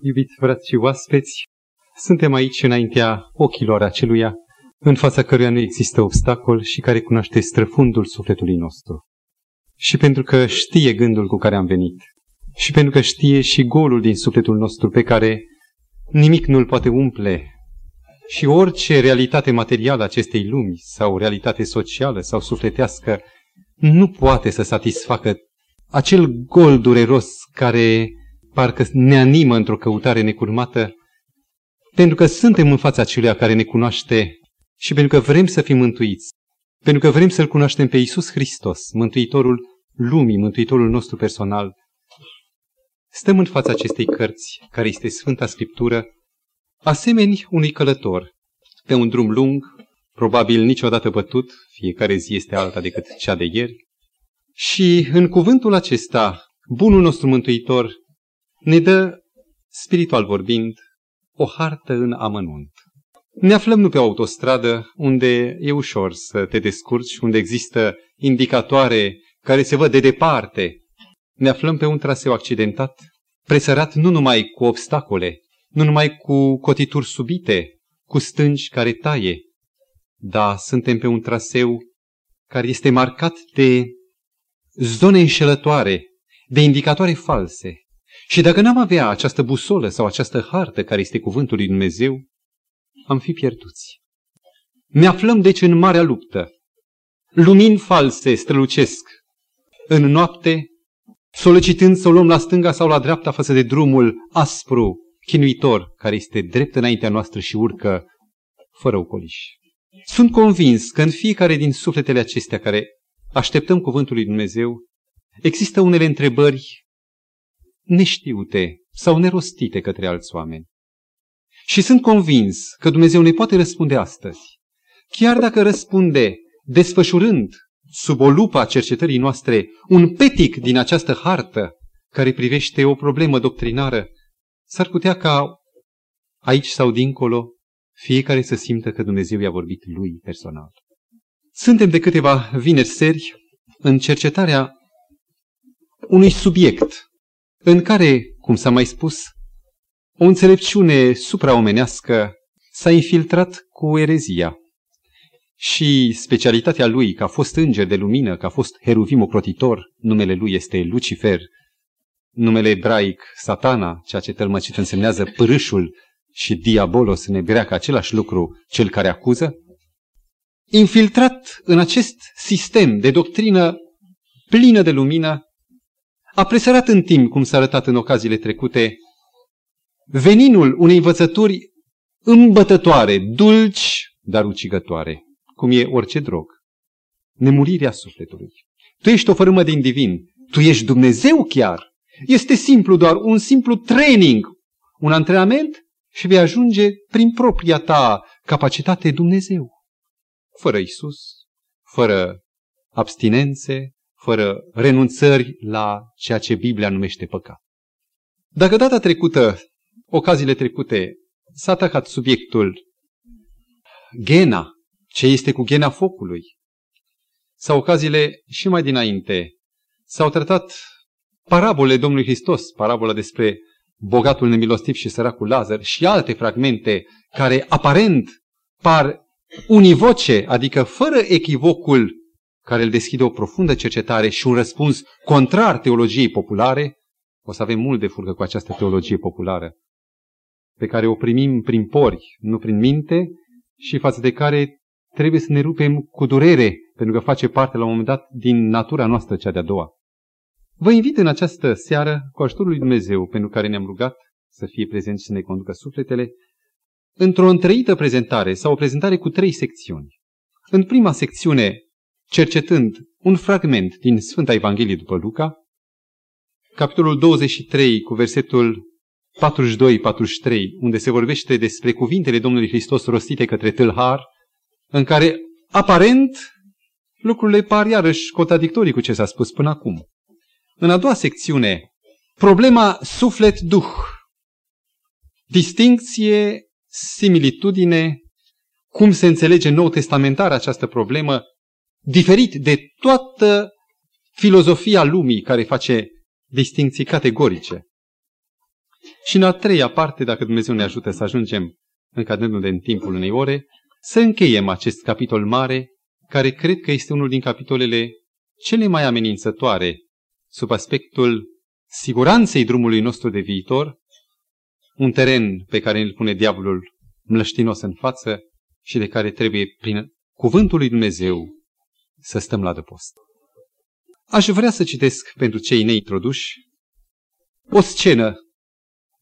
Iubiți frați și oaspeți, suntem aici înaintea ochilor aceluia în fața căruia nu există obstacol și care cunoaște străfundul sufletului nostru. Și pentru că știe gândul cu care am venit, și pentru că știe și golul din sufletul nostru pe care nimic nu-l poate umple, și orice realitate materială acestei lumi, sau realitate socială sau sufletească, nu poate să satisfacă acel gol dureros care parcă ne animă într-o căutare necurmată, pentru că suntem în fața acelui care ne cunoaște și pentru că vrem să fim mântuiți, pentru că vrem să-L cunoaștem pe Iisus Hristos, Mântuitorul lumii, Mântuitorul nostru personal, stăm în fața acestei cărți, care este Sfânta Scriptură, asemeni unui călător, pe un drum lung, probabil niciodată bătut, fiecare zi este alta decât cea de ieri, și în cuvântul acesta, bunul nostru Mântuitor ne dă, spiritual vorbind, o hartă în amănunt. Ne aflăm nu pe o autostradă unde e ușor să te descurci, unde există indicatoare care se văd de departe. Ne aflăm pe un traseu accidentat, presărat nu numai cu obstacole, nu numai cu cotituri subite, cu stânci care taie, dar suntem pe un traseu care este marcat de zone înșelătoare, de indicatoare false. Și dacă n-am avea această busolă sau această hartă care este cuvântul lui Dumnezeu, am fi pierduți. Ne aflăm deci în marea luptă. Lumini false strălucesc în noapte, solicitând să o luăm la stânga sau la dreapta față de drumul aspru, chinuitor, care este drept înaintea noastră și urcă fără ocoliș. Sunt convins că în fiecare din sufletele acestea care așteptăm cuvântul lui Dumnezeu, există unele întrebări neștiute sau nerostite către alți oameni. Și sunt convins că Dumnezeu ne poate răspunde astăzi. Chiar dacă răspunde desfășurând sub o lupă a cercetării noastre un petic din această hartă care privește o problemă doctrinară, s-ar putea ca aici sau dincolo fiecare să simtă că Dumnezeu i-a vorbit lui personal. Suntem de câteva vineri seri în cercetarea unui subiect în care, cum s-a mai spus, o înțelepciune supraomenească s-a infiltrat cu erezia. Și specialitatea lui, că a fost înger de lumină, că a fost heruvim ocrotitor, numele lui este Lucifer, numele ebraic satana, ceea ce tălmăcit însemnează pârâșul și diabolos în ebreacă același lucru, cel care acuză, infiltrat în acest sistem de doctrină plină de lumină, a presărat în timp, cum s-a arătat în ocaziile trecute, veninul unei învățături îmbătătoare, dulci, dar ucigătoare, cum e orice drog. Nemurirea sufletului. Tu ești o fărâmă din divin. Tu ești Dumnezeu chiar. Este simplu, doar un simplu training, un antrenament și vei ajunge prin propria ta capacitate Dumnezeu. Fără Isus, fără abstinențe, fără renunțări la ceea ce Biblia numește păcat. Dacă data trecută, ocaziile trecute, s-a atacat subiectul gena, ce este cu gena focului, sau ocaziile și mai dinainte, s-au tratat parabole Domnului Hristos, parabola despre bogatul nemilostiv și săracul Lazar și alte fragmente care aparent par univoce, adică fără echivocul care îl deschide o profundă cercetare și un răspuns contrar teologiei populare, o să avem mult de furcă cu această teologie populară, pe care o primim prin pori, nu prin minte, și față de care trebuie să ne rupem cu durere, pentru că face parte la un moment dat din natura noastră cea de-a doua. Vă invit în această seară, cu ajutorul lui Dumnezeu, pentru care ne-am rugat să fie prezent și să ne conducă sufletele, într-o întreită prezentare sau o prezentare cu trei secțiuni. În prima secțiune, cercetând un fragment din Sfânta Evanghelie după Luca, capitolul 23 cu versetul 42-43, unde se vorbește despre cuvintele Domnului Hristos rostite către tâlhar, în care aparent lucrurile par iarăși contradictorii cu ce s-a spus până acum. În a doua secțiune, problema suflet-duh. Distincție, similitudine, cum se înțelege nou testamentar această problemă, diferit de toată filozofia lumii care face distinții categorice. Și în a treia parte, dacă Dumnezeu ne ajută să ajungem încadrându-ne în timpul unei ore, să încheiem acest capitol mare, care cred că este unul din capitolele cele mai amenințătoare sub aspectul siguranței drumului nostru de viitor, un teren pe care îl pune diavolul mlăștinos în față și de care trebuie, prin cuvântul lui Dumnezeu, să stăm la dăpost. Aș vrea să citesc pentru cei neintroduși o scenă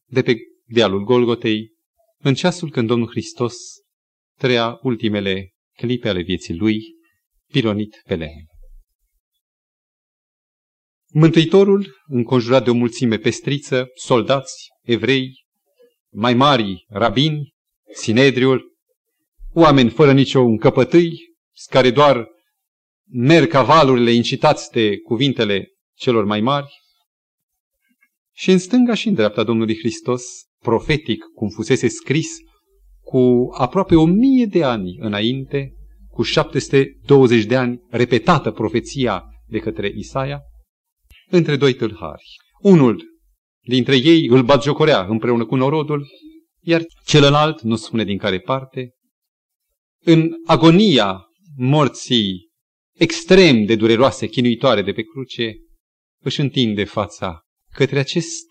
de pe dealul Golgotei, în ceasul când Domnul Hristos trăia ultimele clipe ale vieții lui, pironit pe lemn. Mântuitorul, înconjurat de o mulțime pestriță, soldați, evrei, mai mari, rabini, Sinedriul, oameni fără nicio încăpătâi, care doar merg ca valurile incitați de cuvintele celor mai mari. Și în stânga și în dreapta Domnului Hristos, profetic, cum fusese scris, cu aproape o mie de ani înainte, cu 720 de ani repetată profeția de către Isaia, între doi tâlhari. Unul dintre ei îl batjocorea împreună cu norodul, iar celălalt nu spune din care parte. În agonia morții extrem de dureroase, chinuitoare de pe cruce, își întinde fața către acest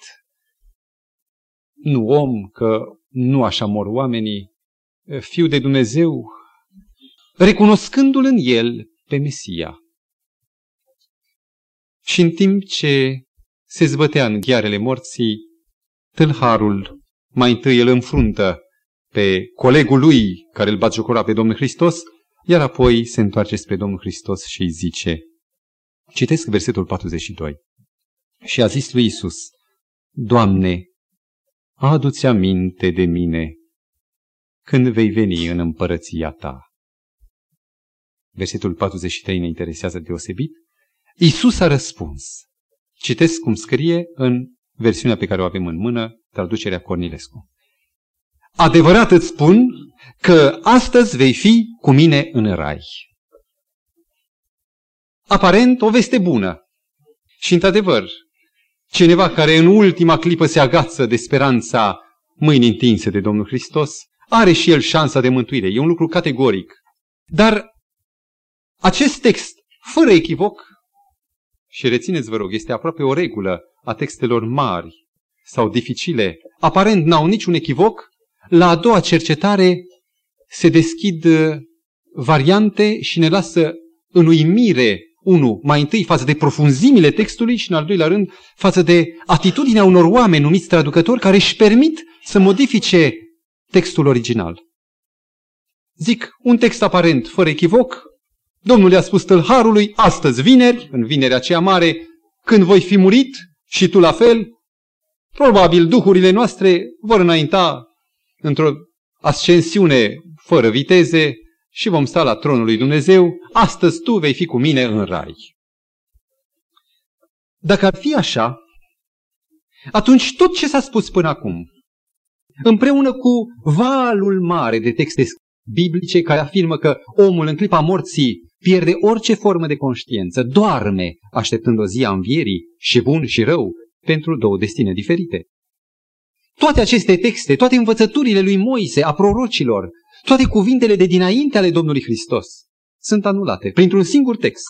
nu om, că nu așa mor oamenii, fiu de Dumnezeu, recunoscându-l în el pe Mesia. Și în timp ce se zbătea în ghearele morții, tâlharul mai întâi îl înfruntă pe colegul lui care îl batjocora pe Domnul Hristos, iar apoi se întoarce spre Domnul Hristos și îi zice, citesc versetul 42, și a zis lui Isus, Doamne, adu-ți aminte de mine când vei veni în împărăția ta. Versetul 43 ne interesează deosebit. Isus a răspuns. Citesc cum scrie în versiunea pe care o avem în mână, traducerea Cornilescu. Adevărat îți spun că astăzi vei fi cu mine în rai. Aparent o veste bună. Și într-adevăr, cineva care în ultima clipă se agață de speranța mâinii întinse de Domnul Hristos, are și el șansa de mântuire. E un lucru categoric. Dar acest text, fără echivoc, și rețineți, vă rog, este aproape o regulă a textelor mari sau dificile, aparent n-au niciun echivoc, la a doua cercetare se deschid uh, variante și ne lasă în uimire, unu, mai întâi față de profunzimile textului și în al doilea rând față de atitudinea unor oameni numiți traducători care își permit să modifice textul original. Zic, un text aparent, fără echivoc, Domnul i-a spus tâlharului, astăzi vineri, în vinerea aceea mare, când voi fi murit și tu la fel, probabil duhurile noastre vor înainta într-o ascensiune fără viteze și vom sta la tronul lui Dumnezeu, astăzi tu vei fi cu mine în rai. Dacă ar fi așa, atunci tot ce s-a spus până acum, împreună cu valul mare de texte biblice care afirmă că omul în clipa morții pierde orice formă de conștiință, doarme așteptând o zi a învierii și bun și rău pentru două destine diferite. Toate aceste texte, toate învățăturile lui Moise, a prorocilor, toate cuvintele de dinainte ale Domnului Hristos sunt anulate printr-un singur text.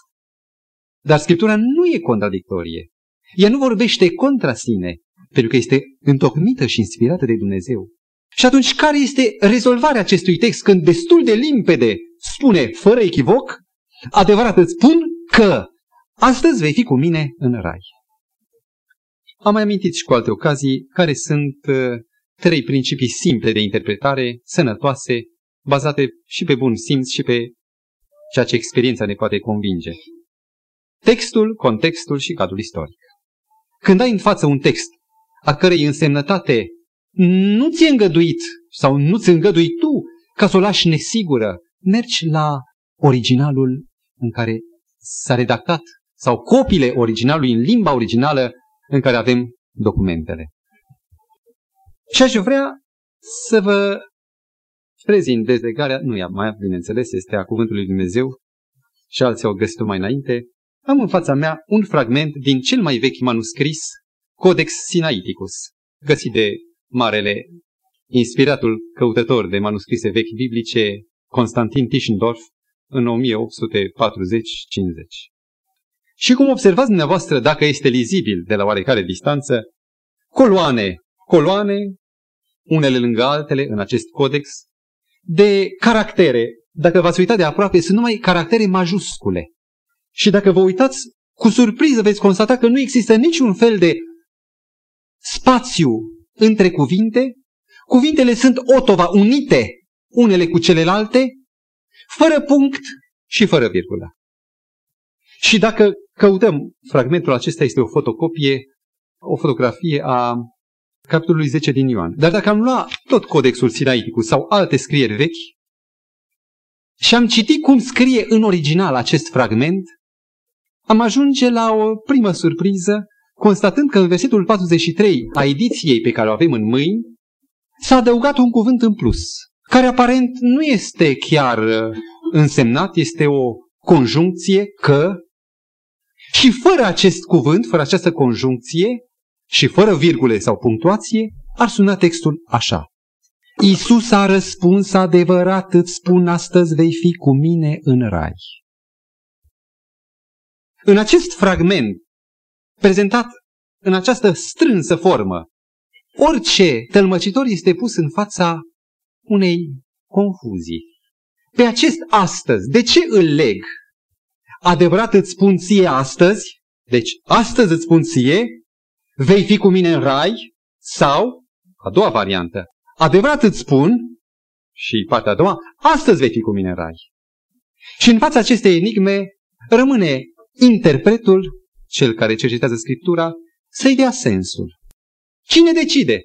Dar Scriptura nu e contradictorie. Ea nu vorbește contra sine, pentru că este întocmită și inspirată de Dumnezeu. Și atunci, care este rezolvarea acestui text când destul de limpede spune, fără echivoc, adevărat îți spun că astăzi vei fi cu mine în rai. Am mai amintit și cu alte ocazii care sunt uh, trei principii simple de interpretare, sănătoase, bazate și pe bun simț și pe ceea ce experiența ne poate convinge. Textul, contextul și cadrul istoric. Când ai în față un text a cărei însemnătate nu ți-e îngăduit sau nu ți îngădui tu ca să o lași nesigură, mergi la originalul în care s-a redactat sau copiile originalului în limba originală în care avem documentele. Și aș vrea să vă prezint dezlegarea, nu e mai, bineînțeles, este a Cuvântului Lui Dumnezeu și alții au găsit-o mai înainte. Am în fața mea un fragment din cel mai vechi manuscris, Codex Sinaiticus, găsit de marele, inspiratul căutător de manuscrise vechi biblice, Constantin Tischendorf, în 1840-50. Și cum observați dumneavoastră, dacă este lizibil de la oarecare distanță, coloane, coloane, unele lângă altele în acest codex, de caractere, dacă v-ați uitat de aproape, sunt numai caractere majuscule. Și dacă vă uitați, cu surpriză veți constata că nu există niciun fel de spațiu între cuvinte. Cuvintele sunt otova, unite unele cu celelalte, fără punct și fără virgulă. Și dacă căutăm, fragmentul acesta este o fotocopie, o fotografie a capitolului 10 din Ioan. Dar dacă am luat tot codexul sinaiticus sau alte scrieri vechi și am citit cum scrie în original acest fragment, am ajunge la o primă surpriză, constatând că în versetul 43 a ediției pe care o avem în mâini, s-a adăugat un cuvânt în plus, care aparent nu este chiar uh, însemnat, este o conjuncție că și fără acest cuvânt, fără această conjuncție și fără virgule sau punctuație, ar suna textul așa. Iisus a răspuns adevărat, îți spun astăzi vei fi cu mine în rai. În acest fragment, prezentat în această strânsă formă, orice tălmăcitor este pus în fața unei confuzii. Pe acest astăzi, de ce îl leg? Adevărat îți spun ție astăzi, deci astăzi îți spun ție, vei fi cu mine în rai, sau, a doua variantă, adevărat îți spun, și partea a doua, astăzi vei fi cu mine în rai. Și în fața acestei enigme rămâne interpretul, cel care cercetează Scriptura, să-i dea sensul. Cine decide?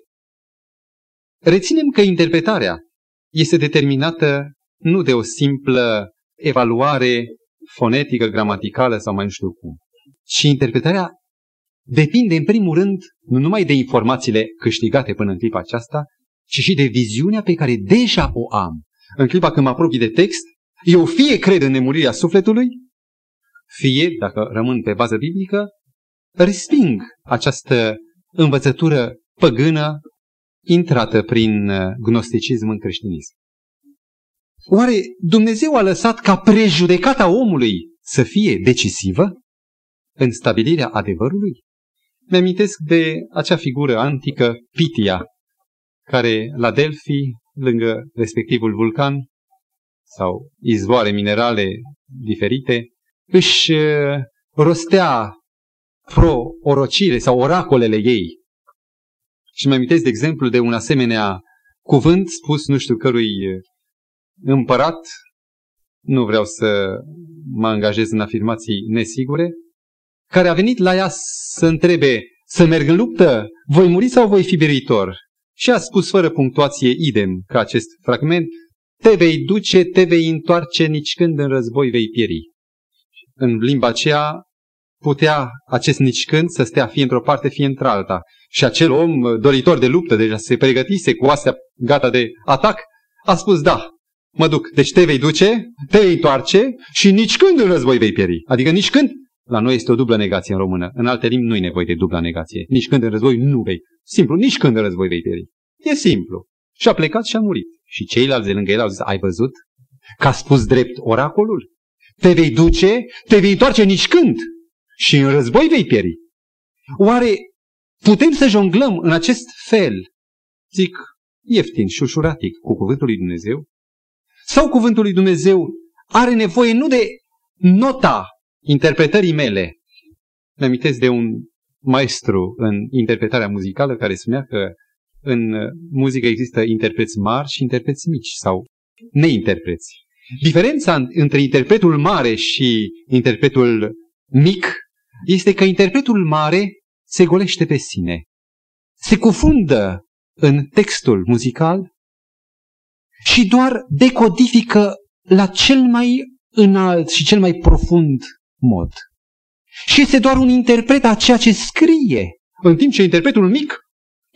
Reținem că interpretarea este determinată nu de o simplă evaluare fonetică, gramaticală sau mai nu știu cum, ci interpretarea depinde în primul rând nu numai de informațiile câștigate până în clipa aceasta, ci și de viziunea pe care deja o am. În clipa când mă apropii de text, eu fie cred în nemurirea sufletului, fie, dacă rămân pe bază biblică, resping această învățătură păgână intrată prin uh, gnosticism în creștinism. Oare Dumnezeu a lăsat ca prejudecata omului să fie decisivă în stabilirea adevărului? Mi-amintesc de acea figură antică, Pitia, care la Delphi, lângă respectivul vulcan sau izvoare minerale diferite, își uh, rostea pro-orocire sau oracolele ei. Și mă amintesc, de exemplu, de un asemenea cuvânt spus nu știu cărui împărat, nu vreau să mă angajez în afirmații nesigure, care a venit la ea să întrebe, să merg în luptă, voi muri sau voi fi biritor? Și a spus fără punctuație idem ca acest fragment, te vei duce, te vei întoarce, nici când în război vei pieri. În limba aceea putea acest nici când să stea fie într-o parte, fie într-alta. Și acel om uh, doritor de luptă, deja se pregătise cu astea gata de atac, a spus da, mă duc. Deci te vei duce, te vei întoarce și nici când în război vei pieri. Adică nici când. La noi este o dublă negație în română. În alte limbi nu e nevoie de dubla negație. Nici când în război nu vei. Simplu, nici când în război vei pieri. E simplu. Și a plecat și a murit. Și ceilalți de lângă el au zis, ai văzut? Că a spus drept oracolul? Te vei duce, te vei întoarce nici când și în război vei pieri. Oare putem să jonglăm în acest fel, zic, ieftin și ușuratic, cu cuvântul lui Dumnezeu? Sau cuvântul lui Dumnezeu are nevoie nu de nota interpretării mele? Mă amintesc de un maestru în interpretarea muzicală care spunea că în muzică există interpreți mari și interpreți mici sau neinterpreți. Diferența între interpretul mare și interpretul mic este că interpretul mare se golește pe sine, se cufundă în textul muzical și doar decodifică la cel mai înalt și cel mai profund mod. Și este doar un interpret a ceea ce scrie, în timp ce interpretul mic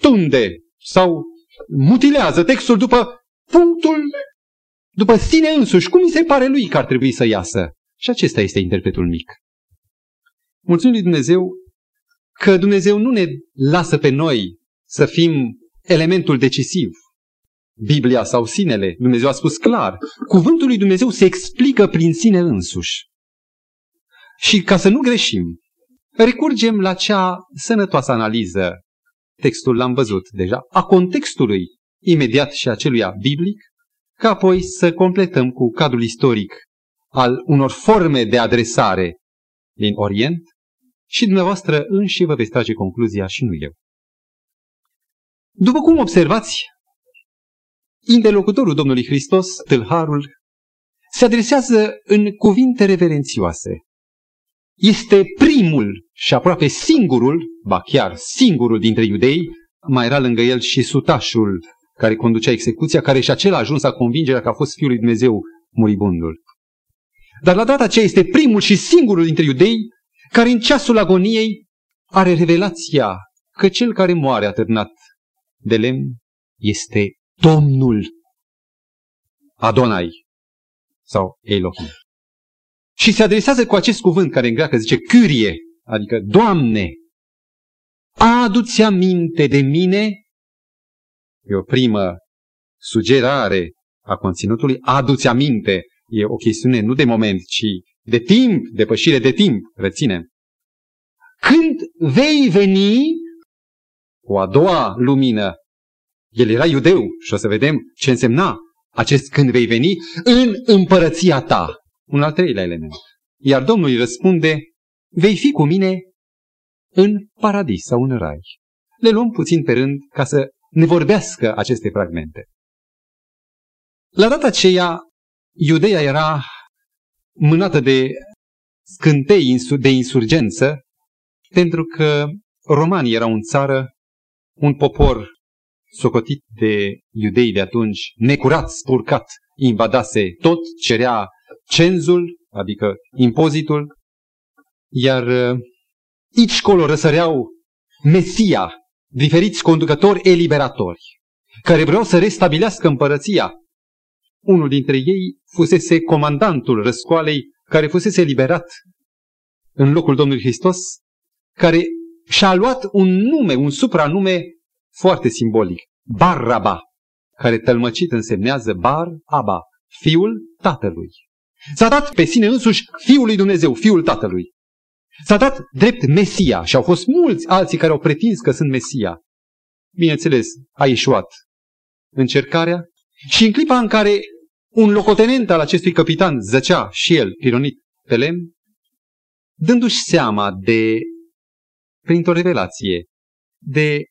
tunde sau mutilează textul după punctul, după sine însuși, cum îi se pare lui că ar trebui să iasă. Și acesta este interpretul mic. Mulțumim lui Dumnezeu că Dumnezeu nu ne lasă pe noi să fim elementul decisiv. Biblia sau sinele, Dumnezeu a spus clar, cuvântul lui Dumnezeu se explică prin sine însuși. Și ca să nu greșim, recurgem la cea sănătoasă analiză, textul l-am văzut deja, a contextului imediat și aceluia biblic, ca apoi să completăm cu cadrul istoric al unor forme de adresare din Orient și dumneavoastră înși vă veți trage concluzia și nu eu. După cum observați, interlocutorul Domnului Hristos, tâlharul, se adresează în cuvinte reverențioase. Este primul și aproape singurul, ba chiar singurul dintre iudei, mai era lângă el și sutașul care conducea execuția, care și acela a ajuns la convingerea că a fost Fiul lui Dumnezeu muribundul. Dar la data aceea este primul și singurul dintre iudei care în ceasul agoniei are revelația că cel care moare atârnat de lemn este Domnul. Adonai. Sau Elohim. Și se adresează cu acest cuvânt care în greacă zice Kyrie, adică Doamne, adu-ți aminte de mine, e o primă sugerare a conținutului, adu-ți aminte, e o chestiune nu de moment, ci de timp, depășire de timp, reține. Când vei veni? Cu a doua lumină, el era iudeu și o să vedem ce însemna acest când vei veni în împărăția ta. Un al treilea element. Iar Domnul îi răspunde, vei fi cu mine în paradis sau în rai. Le luăm puțin pe rând ca să ne vorbească aceste fragmente. La data aceea, Iudeea era mânată de scântei de insurgență, pentru că romanii erau în țară un popor socotit de iudei de atunci, necurat, spurcat, invadase tot, cerea cenzul, adică impozitul, iar uh, aici colo răsăreau Mesia, diferiți conducători eliberatori, care vreau să restabilească împărăția. Unul dintre ei fusese comandantul răscoalei care fusese eliberat în locul Domnului Hristos, care și-a luat un nume, un supranume foarte simbolic, Barraba, care tălmăcit însemnează Bar-Aba, fiul tatălui. S-a dat pe sine însuși Fiul lui Dumnezeu, Fiul Tatălui. S-a dat drept Mesia și au fost mulți alții care au pretins că sunt Mesia. Bineînțeles, a ieșuat încercarea și în clipa în care un locotenent al acestui capitan zăcea și el pironit pe lemn, dându-și seama de, printr-o revelație, de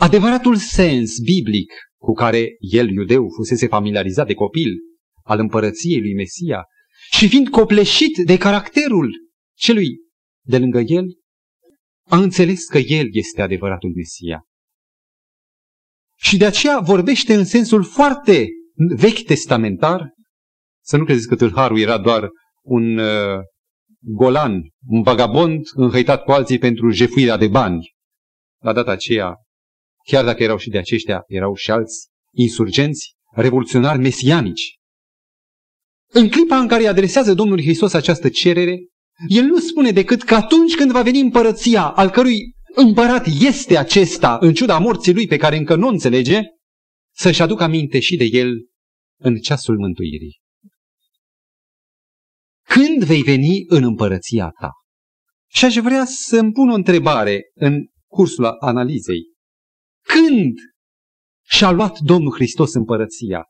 adevăratul sens biblic cu care el, iudeu, fusese familiarizat de copil, al împărăției lui Mesia și fiind copleșit de caracterul celui de lângă el, a înțeles că el este adevăratul Mesia. Și de aceea vorbește în sensul foarte vechi testamentar, să nu credeți că tâlharul era doar un uh, golan, un vagabond înhăitat cu alții pentru jefuirea de bani. La data aceea, chiar dacă erau și de aceștia, erau și alți insurgenți, revoluționari mesianici. În clipa în care îi adresează Domnul Hristos această cerere, el nu spune decât că atunci când va veni împărăția, al cărui împărat este acesta, în ciuda morții lui pe care încă nu înțelege, să-și aducă aminte și de el în ceasul mântuirii. Când vei veni în împărăția ta? Și aș vrea să-mi pun o întrebare în cursul analizei. Când și-a luat Domnul Hristos împărăția?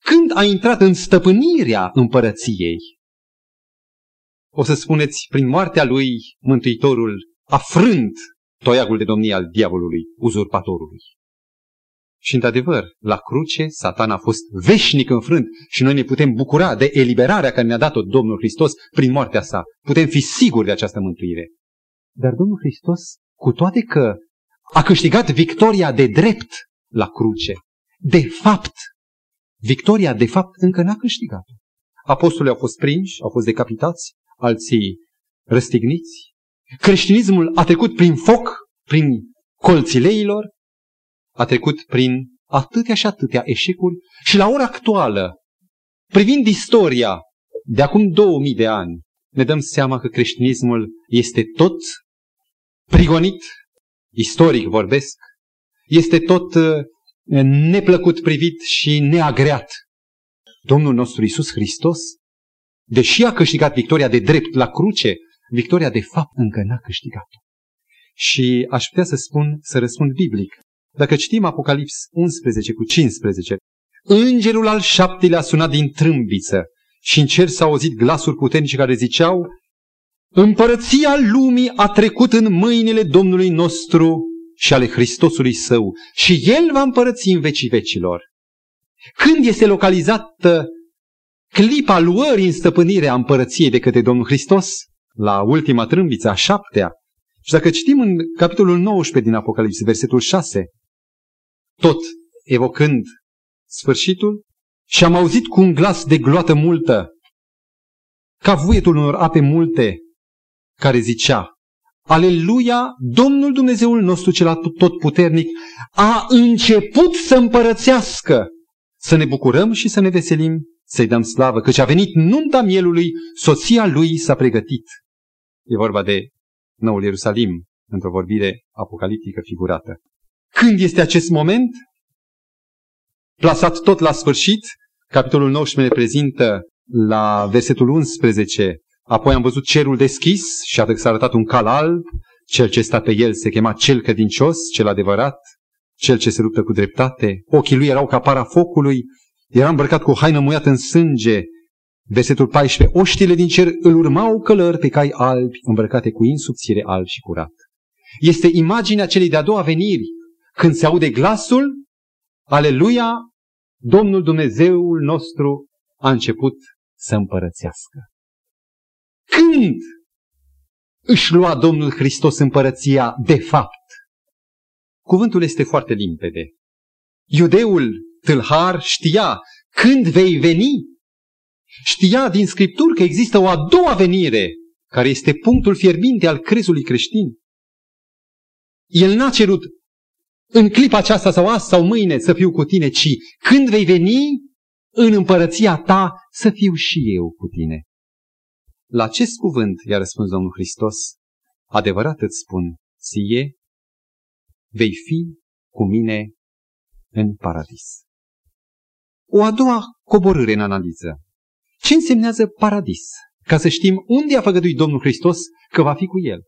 Când a intrat în stăpânirea împărăției? O să spuneți, prin moartea lui, Mântuitorul a frânt toiagul de domnie al diavolului, uzurpatorului. Și într-adevăr, la cruce, Satan a fost veșnic înfrânt și noi ne putem bucura de eliberarea care ne-a dat-o Domnul Hristos prin moartea sa. Putem fi siguri de această mântuire. Dar Domnul Hristos, cu toate că a câștigat victoria de drept la cruce, de fapt, victoria de fapt încă n-a câștigat-o. Apostolii au fost prinși, au fost decapitați, alții răstigniți. Creștinismul a trecut prin foc, prin colțileilor, a trecut prin atâtea și atâtea eșecuri și la ora actuală, privind istoria de acum 2000 de ani, ne dăm seama că creștinismul este tot prigonit, istoric vorbesc, este tot uh, neplăcut privit și neagreat. Domnul nostru Isus Hristos, deși a câștigat victoria de drept la cruce, victoria de fapt încă n-a câștigat-o. Și aș putea să spun, să răspund biblic. Dacă citim Apocalips 11 cu 15, Îngerul al șaptelea a sunat din trâmbiță și în cer s-au auzit glasuri puternice care ziceau Împărăția lumii a trecut în mâinile Domnului nostru și ale Hristosului său și El va împărăți în vecii vecilor. Când este localizată clipa luării în stăpânire a împărăției de către Domnul Hristos? La ultima trâmbiță, a șaptea. Și dacă citim în capitolul 19 din Apocalipsă, versetul 6, tot evocând sfârșitul, și am auzit cu un glas de gloată multă, ca vuietul unor ape multe, care zicea, Aleluia, Domnul Dumnezeul nostru cel tot puternic a început să împărățească, să ne bucurăm și să ne veselim, să-i dăm slavă, căci a venit nunta mielului, soția lui s-a pregătit. E vorba de Noul Ierusalim, într-o vorbire apocaliptică figurată. Când este acest moment? Plasat tot la sfârșit, capitolul 19 ne prezintă la versetul 11, apoi am văzut cerul deschis și s-a arătat un cal alb, cel ce sta pe el se chema cel credincios, cel adevărat, cel ce se luptă cu dreptate, ochii lui erau ca para focului, era îmbrăcat cu o haină muiată în sânge. Versetul 14, oștile din cer îl urmau călări pe cai albi, îmbrăcate cu insubțire alb și curat. Este imaginea celei de-a doua veniri, când se aude glasul, Aleluia, Domnul Dumnezeul nostru a început să împărățească. Când își lua Domnul Hristos împărăția de fapt? Cuvântul este foarte limpede. Iudeul tâlhar știa când vei veni. Știa din Scripturi că există o a doua venire, care este punctul fierbinte al crezului creștin. El n-a cerut în clipa aceasta sau azi sau mâine să fiu cu tine, ci când vei veni în împărăția ta să fiu și eu cu tine. La acest cuvânt i-a răspuns Domnul Hristos, adevărat îți spun, ție vei fi cu mine în paradis. O a doua coborâre în analiză. Ce însemnează paradis? Ca să știm unde a făgăduit Domnul Hristos că va fi cu el.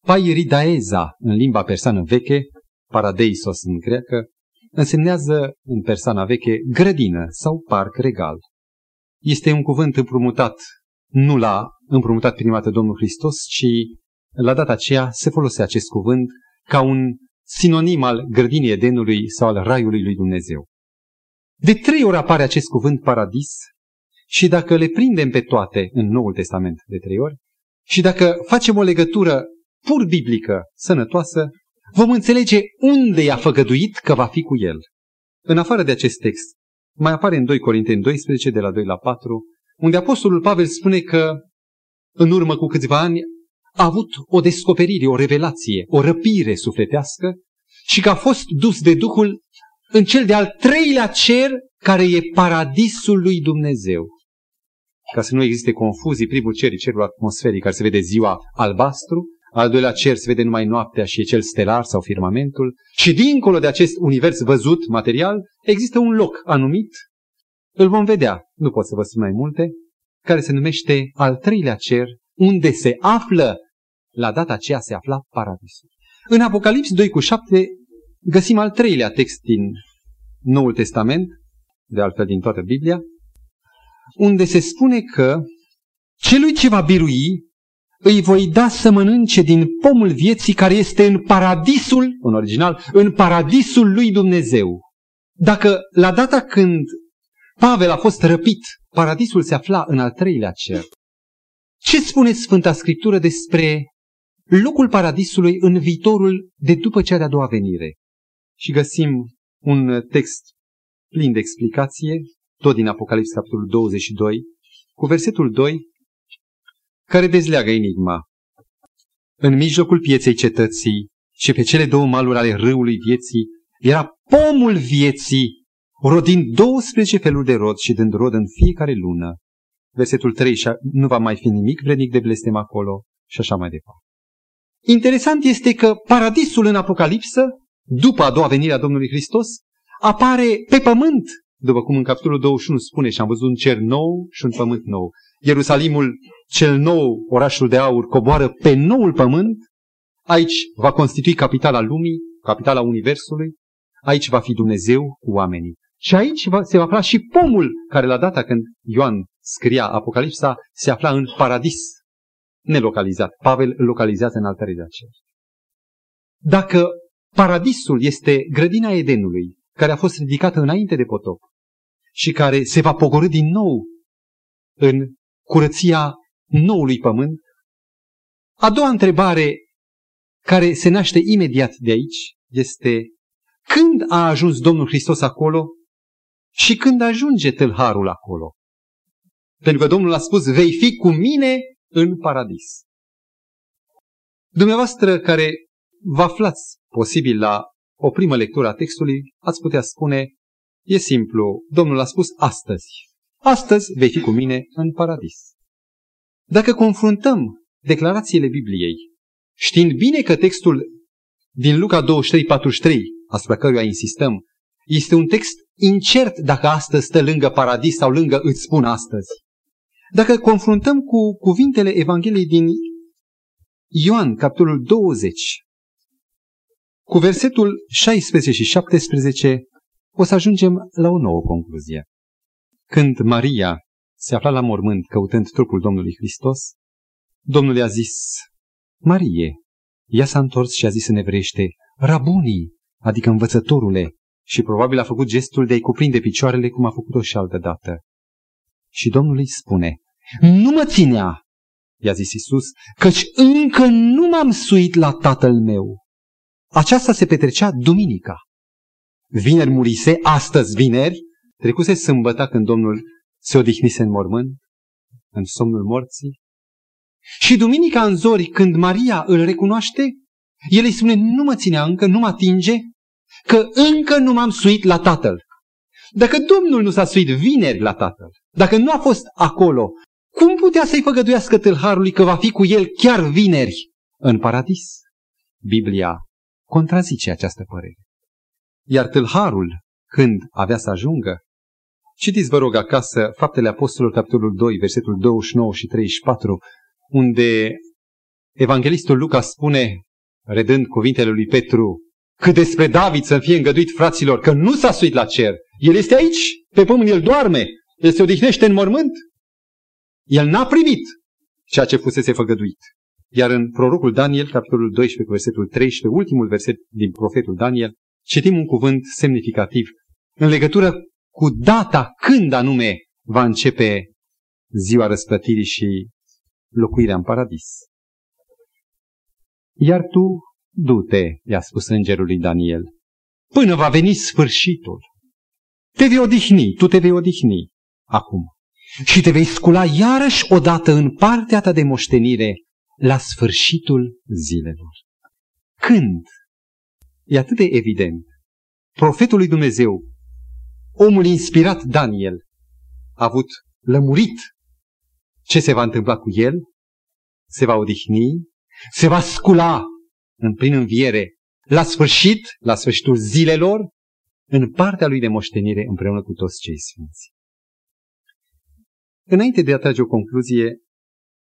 Pairidaeza în limba persană veche paradeisos în greacă, însemnează în persana veche grădină sau parc regal. Este un cuvânt împrumutat, nu la împrumutat prima dată Domnul Hristos, ci la data aceea se folosea acest cuvânt ca un sinonim al grădinii Edenului sau al raiului lui Dumnezeu. De trei ori apare acest cuvânt paradis și dacă le prindem pe toate în Noul Testament de trei ori și dacă facem o legătură pur biblică, sănătoasă, vom înțelege unde i-a făgăduit că va fi cu el. În afară de acest text, mai apare în 2 Corinteni 12, de la 2 la 4, unde Apostolul Pavel spune că în urmă cu câțiva ani a avut o descoperire, o revelație, o răpire sufletească și că a fost dus de Duhul în cel de-al treilea cer care e paradisul lui Dumnezeu. Ca să nu existe confuzii, primul cer e cerul atmosferic care se vede ziua albastru, al doilea cer se vede numai noaptea și e cel stelar sau firmamentul. Și dincolo de acest univers văzut, material, există un loc anumit, îl vom vedea, nu pot să vă spun mai multe, care se numește al treilea cer, unde se află, la data aceea se afla paradisul. În Apocalips 2 cu 7 găsim al treilea text din Noul Testament, de altfel din toată Biblia, unde se spune că celui ce va birui îi voi da să mănânce din pomul vieții care este în paradisul, în original, în paradisul lui Dumnezeu. Dacă la data când Pavel a fost răpit, paradisul se afla în al treilea cer. Ce spune Sfânta Scriptură despre locul paradisului în viitorul de după cea de-a doua venire? Și găsim un text plin de explicație, tot din Apocalips, capitolul 22, cu versetul 2, care dezleagă enigma. În mijlocul pieței cetății și pe cele două maluri ale râului vieții era pomul vieții, rodind 12 feluri de rod și dând rod în fiecare lună. Versetul 3, nu va mai fi nimic vrednic de blestem acolo și așa mai departe. Interesant este că paradisul în Apocalipsă după a doua venire a Domnului Hristos, apare pe pământ, după cum în capitolul 21 spune, și am văzut un cer nou și un pământ nou. Ierusalimul cel nou, orașul de aur, coboară pe noul pământ, aici va constitui capitala lumii, capitala universului, aici va fi Dumnezeu cu oamenii. Și aici va, se va afla și pomul care la data când Ioan scria Apocalipsa se afla în paradis, nelocalizat. Pavel îl localizează în altare de aceea. Dacă paradisul este grădina Edenului, care a fost ridicată înainte de potop și care se va pogorâ din nou în curăția noului pământ, a doua întrebare care se naște imediat de aici este când a ajuns Domnul Hristos acolo și când ajunge tâlharul acolo. Pentru că Domnul a spus, vei fi cu mine în paradis. Dumneavoastră care vă aflați posibil la o primă lectură a textului, ați putea spune, e simplu, Domnul a spus astăzi. Astăzi vei fi cu mine în paradis. Dacă confruntăm declarațiile Bibliei, știind bine că textul din Luca 23:43, asupra căruia insistăm, este un text incert dacă astăzi stă lângă paradis sau lângă îți spun astăzi. Dacă confruntăm cu cuvintele Evangheliei din Ioan, capitolul 20, cu versetul 16 și 17, o să ajungem la o nouă concluzie. Când Maria se afla la mormânt căutând trupul Domnului Hristos, Domnul i-a zis, Marie, ea s-a întors și a zis în evrește, Rabunii, adică învățătorule, și probabil a făcut gestul de a-i cuprinde picioarele cum a făcut-o și altă dată. Și Domnul îi spune, nu mă ținea, i-a zis Isus, căci încă nu m-am suit la tatăl meu. Aceasta se petrecea duminica. Vineri murise, astăzi vineri, trecuse sâmbăta când Domnul se odihnise în mormânt, în somnul morții. Și duminica în zori, când Maria îl recunoaște, el îi spune, nu mă ținea încă, nu mă atinge, că încă nu m-am suit la Tatăl. Dacă Domnul nu s-a suit vineri la Tatăl, dacă nu a fost acolo, cum putea să-i făgăduiască tâlharului că va fi cu el chiar vineri în paradis? Biblia contrazice această părere. Iar tâlharul, când avea să ajungă, citiți vă rog acasă Faptele Apostolilor, capitolul 2, versetul 29 și 34, unde evanghelistul Luca spune, redând cuvintele lui Petru, cât despre David să fie îngăduit fraților că nu s-a suit la cer. El este aici, pe pământ, el doarme, el se odihnește în mormânt. El n-a primit ceea ce fusese făgăduit. Iar în prorocul Daniel, capitolul 12, versetul 13, ultimul verset din profetul Daniel, citim un cuvânt semnificativ în legătură cu data când anume va începe ziua răsplătirii și locuirea în paradis. Iar tu, du-te, i-a spus îngerul lui Daniel, până va veni sfârșitul. Te vei odihni, tu te vei odihni acum. Și te vei scula iarăși odată în partea ta de moștenire la sfârșitul zilelor. Când? E atât de evident. Profetul lui Dumnezeu, omul inspirat Daniel, a avut lămurit ce se va întâmpla cu el, se va odihni, se va scula în plin înviere la sfârșit, la sfârșitul zilelor, în partea lui de moștenire împreună cu toți cei sfinți. Înainte de a trage o concluzie,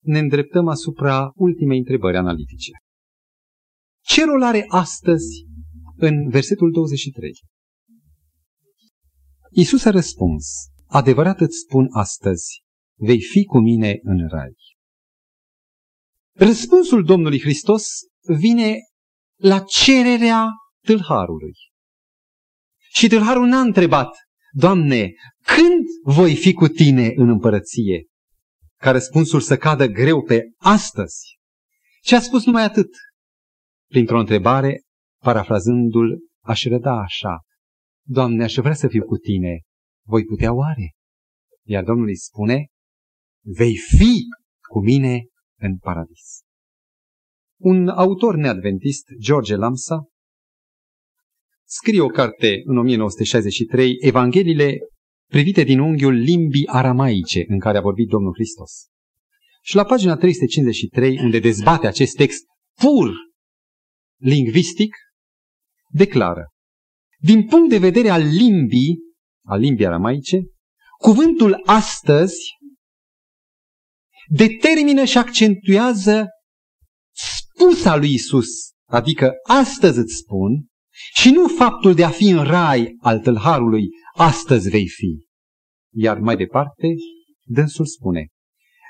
ne îndreptăm asupra ultimei întrebări analitice. Ce rol are astăzi în versetul 23? Iisus a răspuns, adevărat îți spun astăzi, vei fi cu mine în rai. Răspunsul Domnului Hristos vine la cererea tâlharului. Și tâlharul n-a întrebat, Doamne, când voi fi cu tine în împărăție? Ca răspunsul să cadă greu pe astăzi. Și a spus numai atât. Printr-o întrebare, parafrazându-l, aș răda așa. Doamne, aș vrea să fiu cu tine. Voi putea oare? Iar Domnul îi spune, vei fi cu mine în paradis. Un autor neadventist, George Lamsa, scrie o carte în 1963, Evangheliile privite din unghiul limbii aramaice în care a vorbit Domnul Hristos. Și la pagina 353, unde dezbate acest text pur lingvistic, declară, din punct de vedere al limbii, al limbii aramaice, cuvântul astăzi determină și accentuează spusa lui Isus, adică astăzi îți spun, și nu faptul de a fi în rai al tâlharului, astăzi vei fi. Iar mai departe, dânsul spune,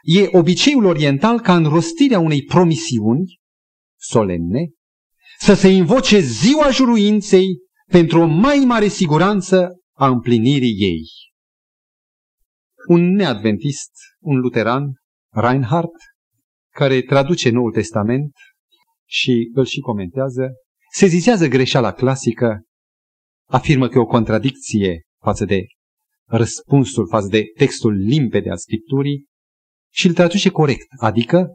e obiceiul oriental ca în rostirea unei promisiuni solemne să se invoce ziua juruinței pentru o mai mare siguranță a împlinirii ei. Un neadventist, un luteran, Reinhardt, care traduce Noul Testament și îl și comentează, se zizează greșeala clasică, afirmă că e o contradicție față de răspunsul, față de textul limpede al Scripturii și îl traduce corect, adică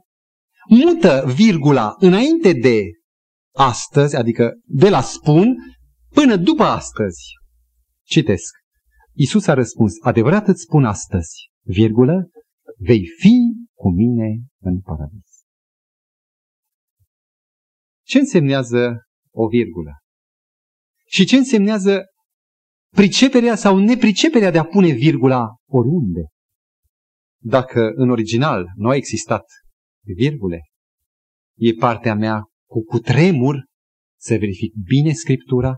mută virgula înainte de astăzi, adică de la spun, până după astăzi. Citesc. Isus a răspuns, adevărat îți spun astăzi, virgulă, vei fi cu mine în paradis. Ce însemnează o virgulă? Și ce însemnează priceperea sau nepriceperea de a pune virgula oriunde? Dacă în original nu a existat virgule, e partea mea cu cutremur să verific bine Scriptura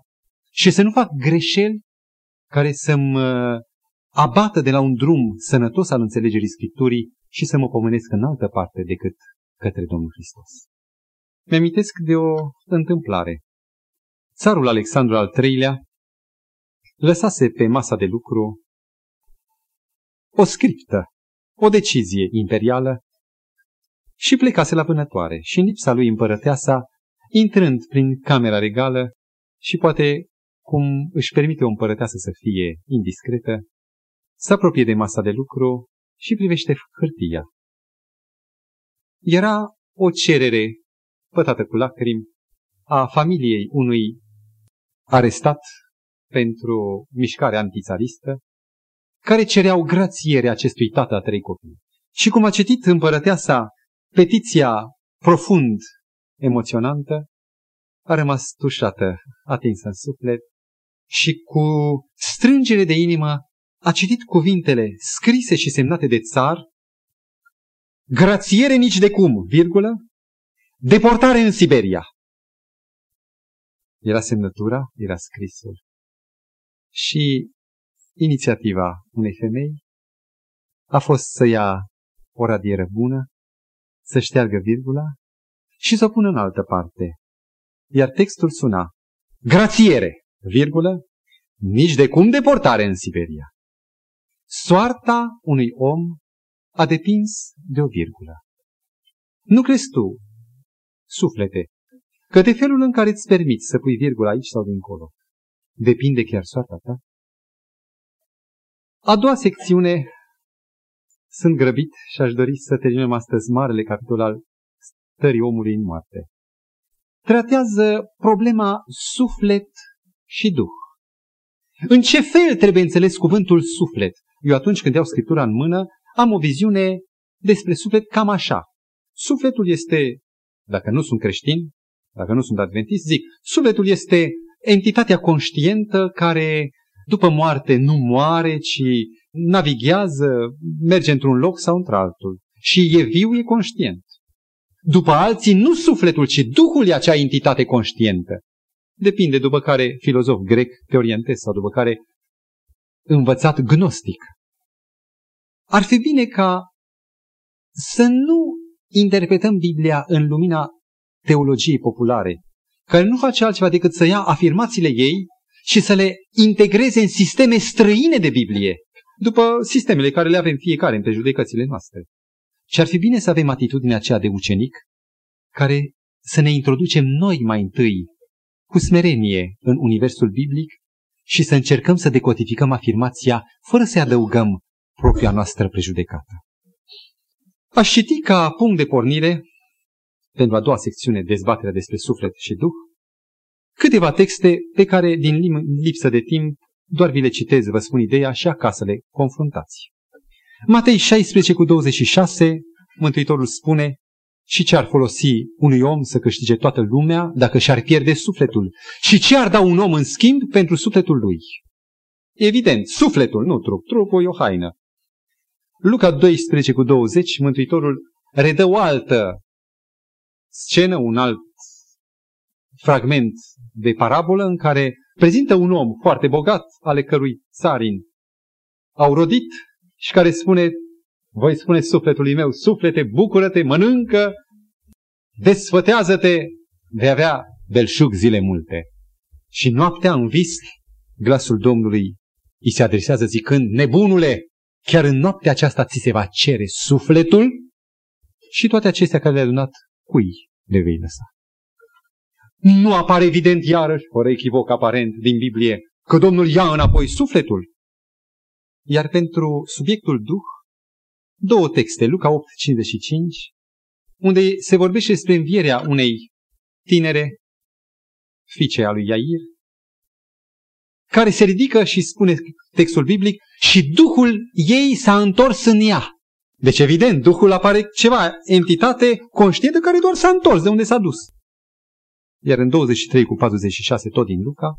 și să nu fac greșeli care să mă abată de la un drum sănătos al înțelegerii Scripturii și să mă pomenesc în altă parte decât către Domnul Hristos. Mi-amintesc de o întâmplare. Țarul Alexandru al III-lea lăsase pe masa de lucru o scriptă, o decizie imperială și plecase la vânătoare și în lipsa lui împărăteasa, intrând prin camera regală și poate cum își permite o împărăteasă să fie indiscretă, se apropie de masa de lucru și privește hârtia. Era o cerere pătată cu lacrimi a familiei unui arestat pentru mișcarea antițaristă, care cereau grațiere acestui tată a trei copii. Și cum a citit împărăteasa petiția profund emoționantă, a rămas tușată, atinsă în suflet și cu strângere de inimă a citit cuvintele scrise și semnate de țar, grațiere nici de cum, virgulă, deportare în Siberia. Era semnătura, era scrisul. Și inițiativa unei femei a fost să ia o radieră bună, să șteargă virgula și să o pună în altă parte. Iar textul suna, grațiere, virgulă, nici de cum deportare în Siberia. Soarta unui om a depins de o virgulă. Nu crezi tu, suflete, că de felul în care îți permiți să pui virgula aici sau dincolo, depinde chiar soarta ta? A doua secțiune, sunt grăbit și aș dori să terminăm astăzi marele capitol al stării omului în moarte. Tratează problema suflet și duh. În ce fel trebuie înțeles cuvântul suflet? Eu atunci când iau Scriptura în mână, am o viziune despre suflet cam așa. Sufletul este, dacă nu sunt creștin, dacă nu sunt adventist, zic, sufletul este entitatea conștientă care după moarte nu moare, ci navighează, merge într-un loc sau într-altul. Și e viu, e conștient. După alții, nu sufletul, ci Duhul e acea entitate conștientă. Depinde după care filozof grec te orientezi sau după care învățat gnostic. Ar fi bine ca să nu interpretăm Biblia în lumina teologiei populare, care nu face altceva decât să ia afirmațiile ei și să le integreze în sisteme străine de Biblie, după sistemele care le avem fiecare în prejudecățile noastre. Și ar fi bine să avem atitudinea aceea de ucenic, care să ne introducem noi mai întâi cu smerenie în universul biblic și să încercăm să decodificăm afirmația fără să adăugăm propria noastră prejudecată. Aș citi ca punct de pornire, pentru a doua secțiune, dezbaterea despre suflet și duh, câteva texte pe care, din lipsă de timp, doar vi le citez, vă spun ideea și acasă le confruntați. Matei 16 cu 26, Mântuitorul spune, Și ce ar folosi unui om să câștige toată lumea dacă și-ar pierde sufletul? Și ce ar da un om în schimb pentru sufletul lui? Evident, sufletul, nu trup. Trupul e o haină. Luca 12 cu 20, Mântuitorul redă o altă scenă, un alt fragment de parabolă în care prezintă un om foarte bogat, ale cărui țarini au rodit și care spune, voi spune sufletului meu, suflete, bucură-te, mănâncă, desfătează-te, vei avea belșug zile multe. Și noaptea în vis, glasul Domnului îi se adresează zicând, nebunule, chiar în noaptea aceasta ți se va cere sufletul și toate acestea care le-ai adunat, cui le vei lăsa? Nu apare evident iarăși, fără echivoc aparent din Biblie, că Domnul ia înapoi sufletul. Iar pentru subiectul Duh, două texte, Luca 8, 55, unde se vorbește despre învierea unei tinere, fiice a lui Iair, care se ridică și spune textul biblic, și Duhul ei s-a întors în ea. Deci, evident, Duhul apare ceva, entitate conștientă care doar s-a întors de unde s-a dus. Iar în 23 cu 46, tot din Luca,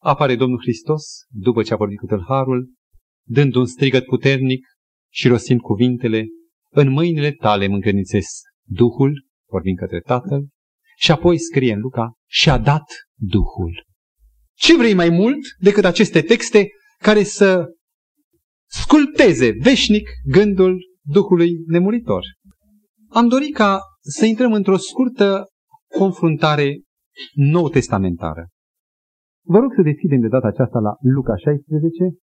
apare Domnul Hristos, după ce a vorbit cu tâlharul, dând un strigăt puternic și rostind cuvintele, în mâinile tale mă Duhul, vorbind către Tatăl, și apoi scrie în Luca, și-a dat Duhul. Ce vrei mai mult decât aceste texte care să sculpteze veșnic gândul Duhului nemuritor? Am dorit ca să intrăm într-o scurtă confruntare nou-testamentară. Vă rog să deschidem de data aceasta la Luca 16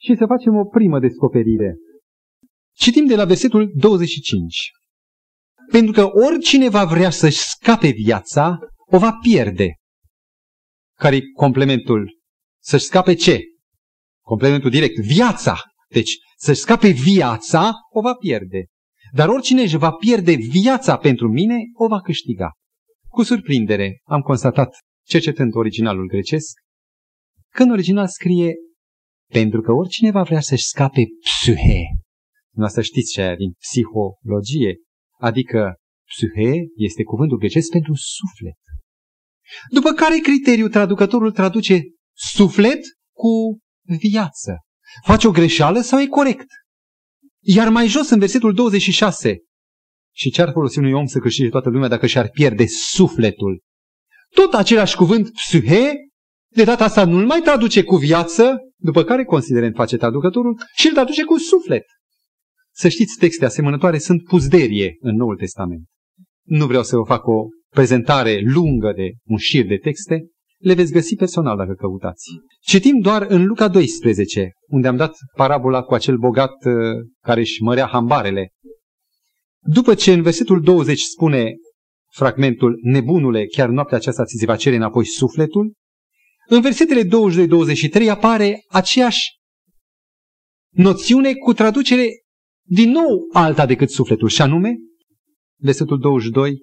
și să facem o primă descoperire. Citim de la versetul 25. Pentru că oricine va vrea să-și scape viața, o va pierde. Care complementul? Să-și scape ce? Complementul direct. Viața. Deci, să-și scape viața, o va pierde. Dar oricine își va pierde viața pentru mine, o va câștiga. Cu surprindere, am constatat, cercetând originalul grecesc, că în original scrie pentru că oricine va vrea să-și scape psuhe. Nu să știți ce aia din psihologie. Adică psuhe este cuvântul grecesc pentru suflet. După care criteriu traducătorul traduce suflet cu viață? Face o greșeală sau e corect? Iar mai jos, în versetul 26, și ce ar folosi unui om să câștige toată lumea dacă și-ar pierde sufletul? Tot același cuvânt psuhe, de data asta nu-l mai traduce cu viață, după care considerent face traducătorul, și îl traduce cu suflet. Să știți, texte asemănătoare sunt puzderie în Noul Testament. Nu vreau să vă fac o prezentare lungă de un șir de texte, le veți găsi personal dacă căutați. Citim doar în Luca 12, unde am dat parabola cu acel bogat uh, care își mărea hambarele. După ce în versetul 20 spune fragmentul Nebunule, chiar noaptea aceasta ți se va cere înapoi sufletul, în versetele 22-23 apare aceeași noțiune cu traducere din nou alta decât sufletul, și anume, versetul 22,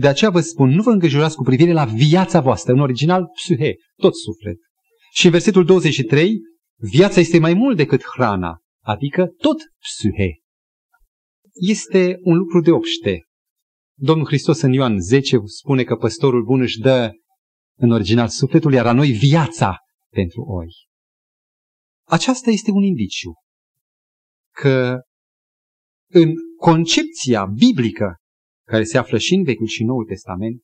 de aceea vă spun, nu vă îngrijorați cu privire la viața voastră, în original psuhe, tot suflet. Și în versetul 23, viața este mai mult decât hrana, adică tot psuhe. Este un lucru de obște. Domnul Hristos în Ioan 10 spune că păstorul bun își dă în original sufletul, iar la noi viața pentru oi. Aceasta este un indiciu că în concepția biblică care se află și în Vechiul și Noul Testament,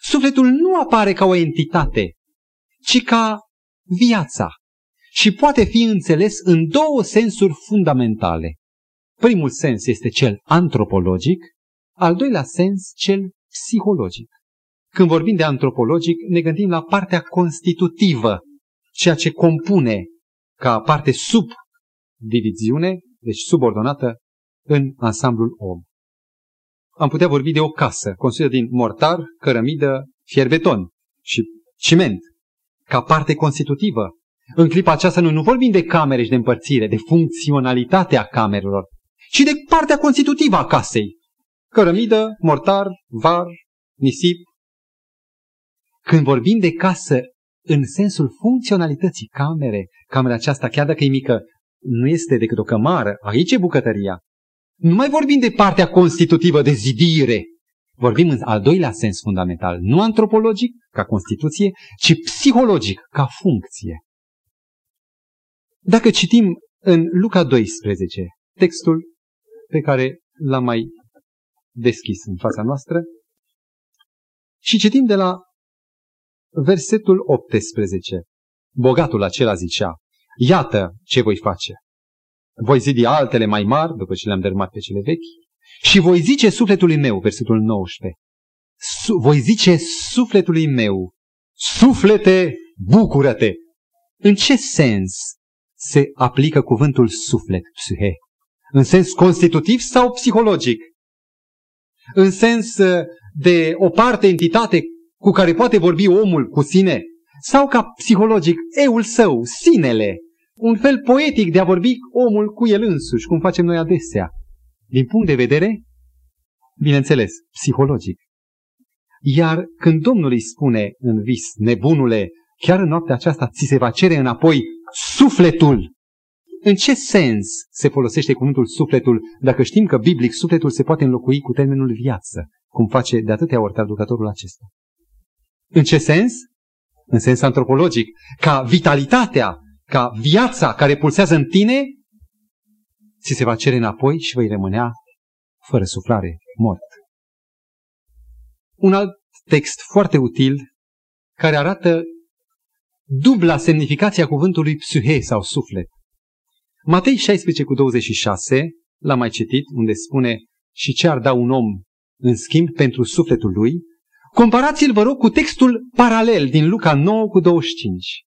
sufletul nu apare ca o entitate, ci ca viața și poate fi înțeles în două sensuri fundamentale. Primul sens este cel antropologic, al doilea sens cel psihologic. Când vorbim de antropologic, ne gândim la partea constitutivă, ceea ce compune ca parte sub diviziune, deci subordonată în ansamblul om am putea vorbi de o casă construită din mortar, cărămidă, fierbeton și ciment, ca parte constitutivă. În clipa aceasta noi nu vorbim de camere și de împărțire, de funcționalitatea camerelor, ci de partea constitutivă a casei. Cărămidă, mortar, var, nisip. Când vorbim de casă în sensul funcționalității camere, camera aceasta, chiar dacă e mică, nu este decât o cămară, aici e bucătăria. Nu mai vorbim de partea constitutivă de zidire. Vorbim în al doilea sens fundamental, nu antropologic, ca constituție, ci psihologic, ca funcție. Dacă citim în Luca 12, textul pe care l-am mai deschis în fața noastră, și citim de la versetul 18. Bogatul acela zicea, iată ce voi face. Voi zidi altele mai mari, după ce le-am dărâmat pe cele vechi, și voi zice sufletului meu, versetul 19, su- voi zice sufletului meu, suflete, bucură-te. În ce sens se aplică cuvântul suflet, psihe? În sens constitutiv sau psihologic? În sens uh, de o parte entitate cu care poate vorbi omul cu sine? Sau ca psihologic, eul său, sinele, un fel poetic de a vorbi omul cu el însuși, cum facem noi adesea. Din punct de vedere, bineînțeles, psihologic. Iar când Domnul îi spune în vis, nebunule, chiar în noaptea aceasta ți se va cere înapoi sufletul. În ce sens se folosește cuvântul sufletul dacă știm că biblic sufletul se poate înlocui cu termenul viață, cum face de atâtea ori traducătorul acesta? În ce sens? În sens antropologic, ca vitalitatea, ca viața care pulsează în tine, ți se va cere înapoi și vei rămânea fără suflare, mort. Un alt text foarte util care arată dubla semnificația cuvântului psuhe sau suflet. Matei 16 cu 26, l-am mai citit, unde spune și ce ar da un om în schimb pentru sufletul lui, comparați-l, vă rog, cu textul paralel din Luca 9 cu 25.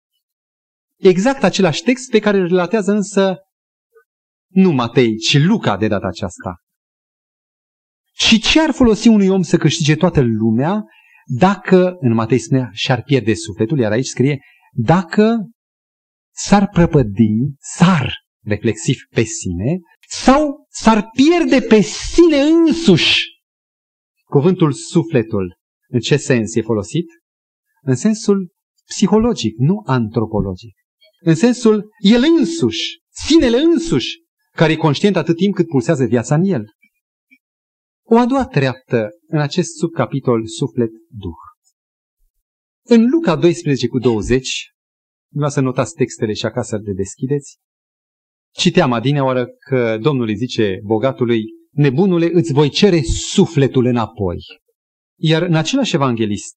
Exact același text pe care îl relatează însă nu Matei, ci Luca de data aceasta. Și ce ar folosi unui om să câștige toată lumea dacă, în Matei spunea, și-ar pierde sufletul, iar aici scrie, dacă s-ar prăpădi, s-ar, reflexiv pe sine, sau s-ar pierde pe sine însuși. Cuvântul sufletul, în ce sens e folosit? În sensul psihologic, nu antropologic. În sensul el însuși, sinele însuși, care e conștient atât timp cât pulsează viața în el. O a doua treaptă în acest subcapitol Suflet-Duh. În Luca 12 cu 20, vreau să notați textele și acasă le deschideți, citeam adineoară că Domnul îi zice bogatului, nebunule, îți voi cere sufletul înapoi. Iar în același evanghelist,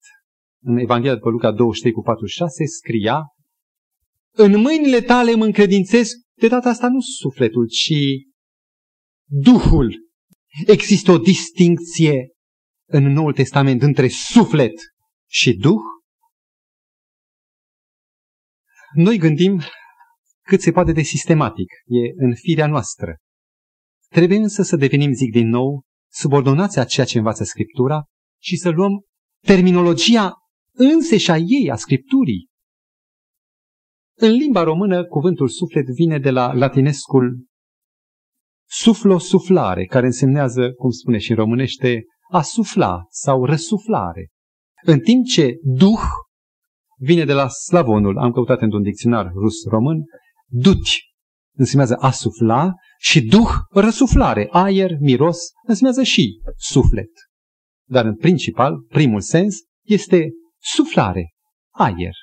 în Evanghelia după Luca 23 cu 46, scria, în mâinile tale mă încredințez, de data asta nu sufletul, ci Duhul. Există o distincție în Noul Testament între suflet și Duh? Noi gândim cât se poate de sistematic, e în firea noastră. Trebuie însă să devenim, zic din nou, subordonați a ceea ce învață Scriptura și să luăm terminologia înseși a ei, a Scripturii. În limba română, cuvântul suflet vine de la latinescul suflo-suflare, care însemnează, cum spune și în românește, a sufla sau răsuflare. În timp ce duh vine de la slavonul, am căutat într-un dicționar rus-român, duci însemnează a sufla și duh, răsuflare, aer, miros, însemnează și suflet. Dar în principal, primul sens este suflare, aer.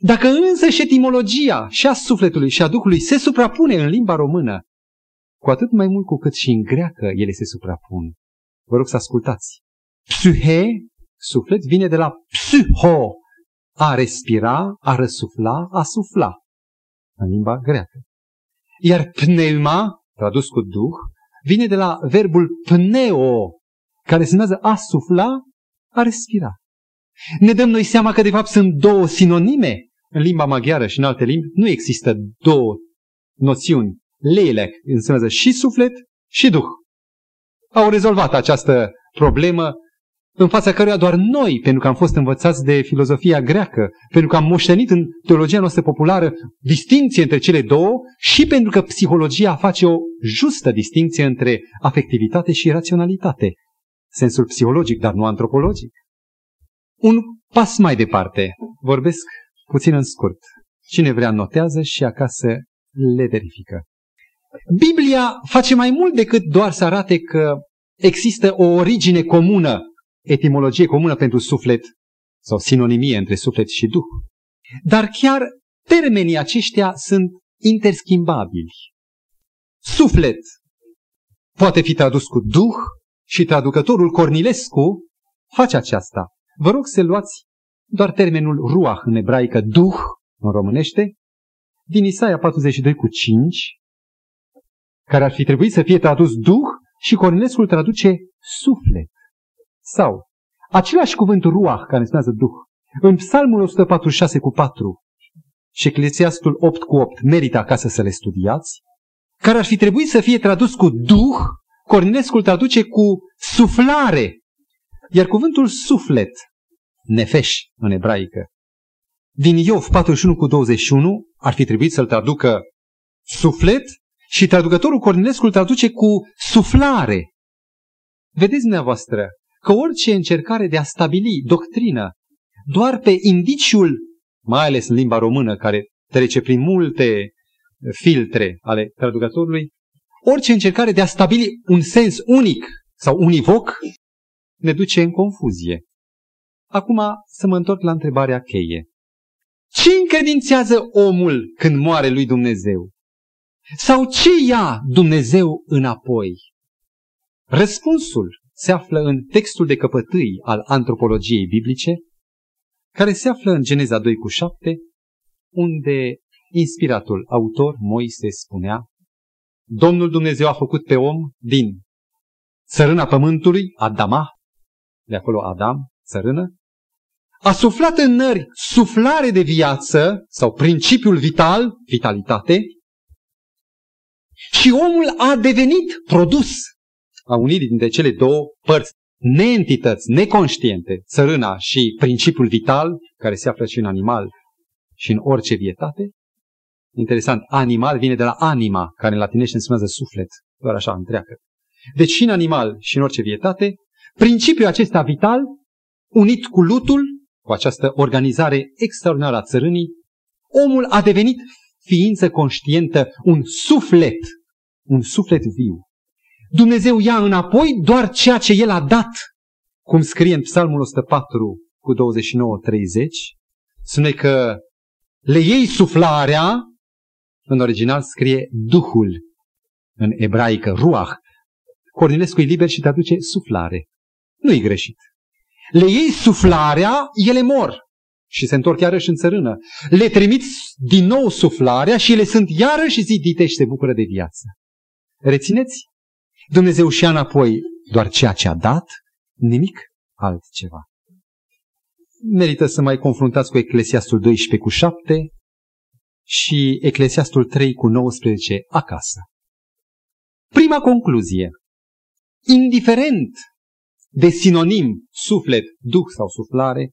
Dacă însă și etimologia și a sufletului și a Duhului se suprapune în limba română, cu atât mai mult cu cât și în greacă ele se suprapun. Vă rog să ascultați. Psuhe, suflet, vine de la psuho, a respira, a răsufla, a sufla, în limba greacă. Iar pneuma, tradus cu duh, vine de la verbul pneo, care semnează a sufla, a respira. Ne dăm noi seama că de fapt sunt două sinonime în limba maghiară și în alte limbi. Nu există două noțiuni. Leilec înseamnă și suflet și duh. Au rezolvat această problemă în fața căruia doar noi, pentru că am fost învățați de filozofia greacă, pentru că am moștenit în teologia noastră populară distinție între cele două și pentru că psihologia face o justă distinție între afectivitate și raționalitate. Sensul psihologic, dar nu antropologic. Un pas mai departe. Vorbesc puțin în scurt. Cine vrea notează și acasă le verifică. Biblia face mai mult decât doar să arate că există o origine comună, etimologie comună pentru suflet sau sinonimie între suflet și duh. Dar chiar termenii aceștia sunt interschimbabili. Suflet poate fi tradus cu duh și traducătorul Cornilescu face aceasta. Vă rog să luați doar termenul ruah în ebraică, duh în românește, din Isaia 42 cu 5, care ar fi trebuit să fie tradus duh și Cornilescu îl traduce suflet. Sau același cuvânt ruah, care înseamnă duh, în Psalmul 146 cu 4 și Eclesiastul 8 cu 8 merită acasă să le studiați, care ar fi trebuit să fie tradus cu duh, Cornilescu îl traduce cu suflare. Iar cuvântul suflet, nefeș în ebraică, din Iov 41 cu 21 ar fi trebuit să-l traducă suflet și traducătorul Cornilescu îl traduce cu suflare. Vedeți dumneavoastră că orice încercare de a stabili doctrină doar pe indiciul, mai ales în limba română, care trece prin multe filtre ale traducătorului, orice încercare de a stabili un sens unic sau univoc ne duce în confuzie. Acum să mă întorc la întrebarea cheie. Ce încredințează omul când moare lui Dumnezeu? Sau ce ia Dumnezeu înapoi? Răspunsul se află în textul de căpătâi al antropologiei biblice, care se află în Geneza 2 cu 7, unde inspiratul autor Moise spunea Domnul Dumnezeu a făcut pe om din țărâna pământului, Adama, de acolo Adam, țărână, a suflat în nări suflare de viață sau principiul vital, vitalitate, și omul a devenit produs a unit dintre cele două părți, neentități, neconștiente, țărâna și principiul vital, care se află și în animal și în orice vietate. Interesant, animal vine de la anima, care în latinește înseamnă suflet, doar așa întreagă. Deci și în animal și în orice vietate, principiul acesta vital, unit cu lutul, cu această organizare extraordinară a țărânii, omul a devenit ființă conștientă, un suflet, un suflet viu. Dumnezeu ia înapoi doar ceea ce El a dat, cum scrie în Psalmul 104 cu 29-30, spune că le iei suflarea, în original scrie Duhul, în ebraică, Ruach. Cornilescu e liber și traduce suflare. Nu-i greșit. Le iei suflarea, ele mor și se întorc iarăși în țărână. Le trimiți din nou suflarea și ele sunt iarăși zidite și se bucură de viață. Rețineți? Dumnezeu și-a înapoi doar ceea ce a dat, nimic altceva. Merită să mai confruntați cu Eclesiastul 12 cu 7 și Eclesiastul 3 cu 19 acasă. Prima concluzie. Indiferent de sinonim, suflet, duh sau suflare,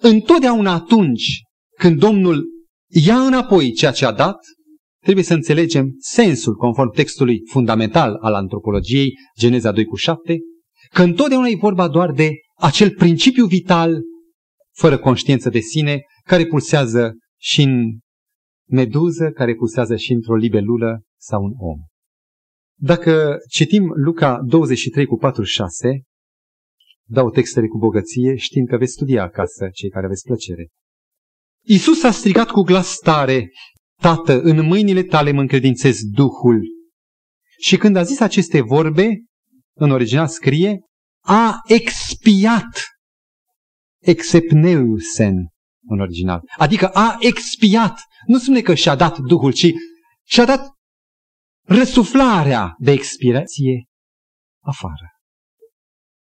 întotdeauna atunci când Domnul ia înapoi ceea ce a dat, trebuie să înțelegem sensul conform textului fundamental al antropologiei, Geneza 2 cu 7, că întotdeauna e vorba doar de acel principiu vital, fără conștiință de sine, care pulsează și în meduză, care pulsează și într-o libelulă sau un om. Dacă citim Luca 23 cu 46, dau textele cu bogăție, știm că veți studia acasă, cei care aveți plăcere. Iisus a strigat cu glas tare, Tată, în mâinile tale mă încredințez Duhul. Și când a zis aceste vorbe, în original scrie, a expiat exepneusen în original. Adică a expiat. Nu spune că și-a dat Duhul, ci și-a dat răsuflarea de expirație afară.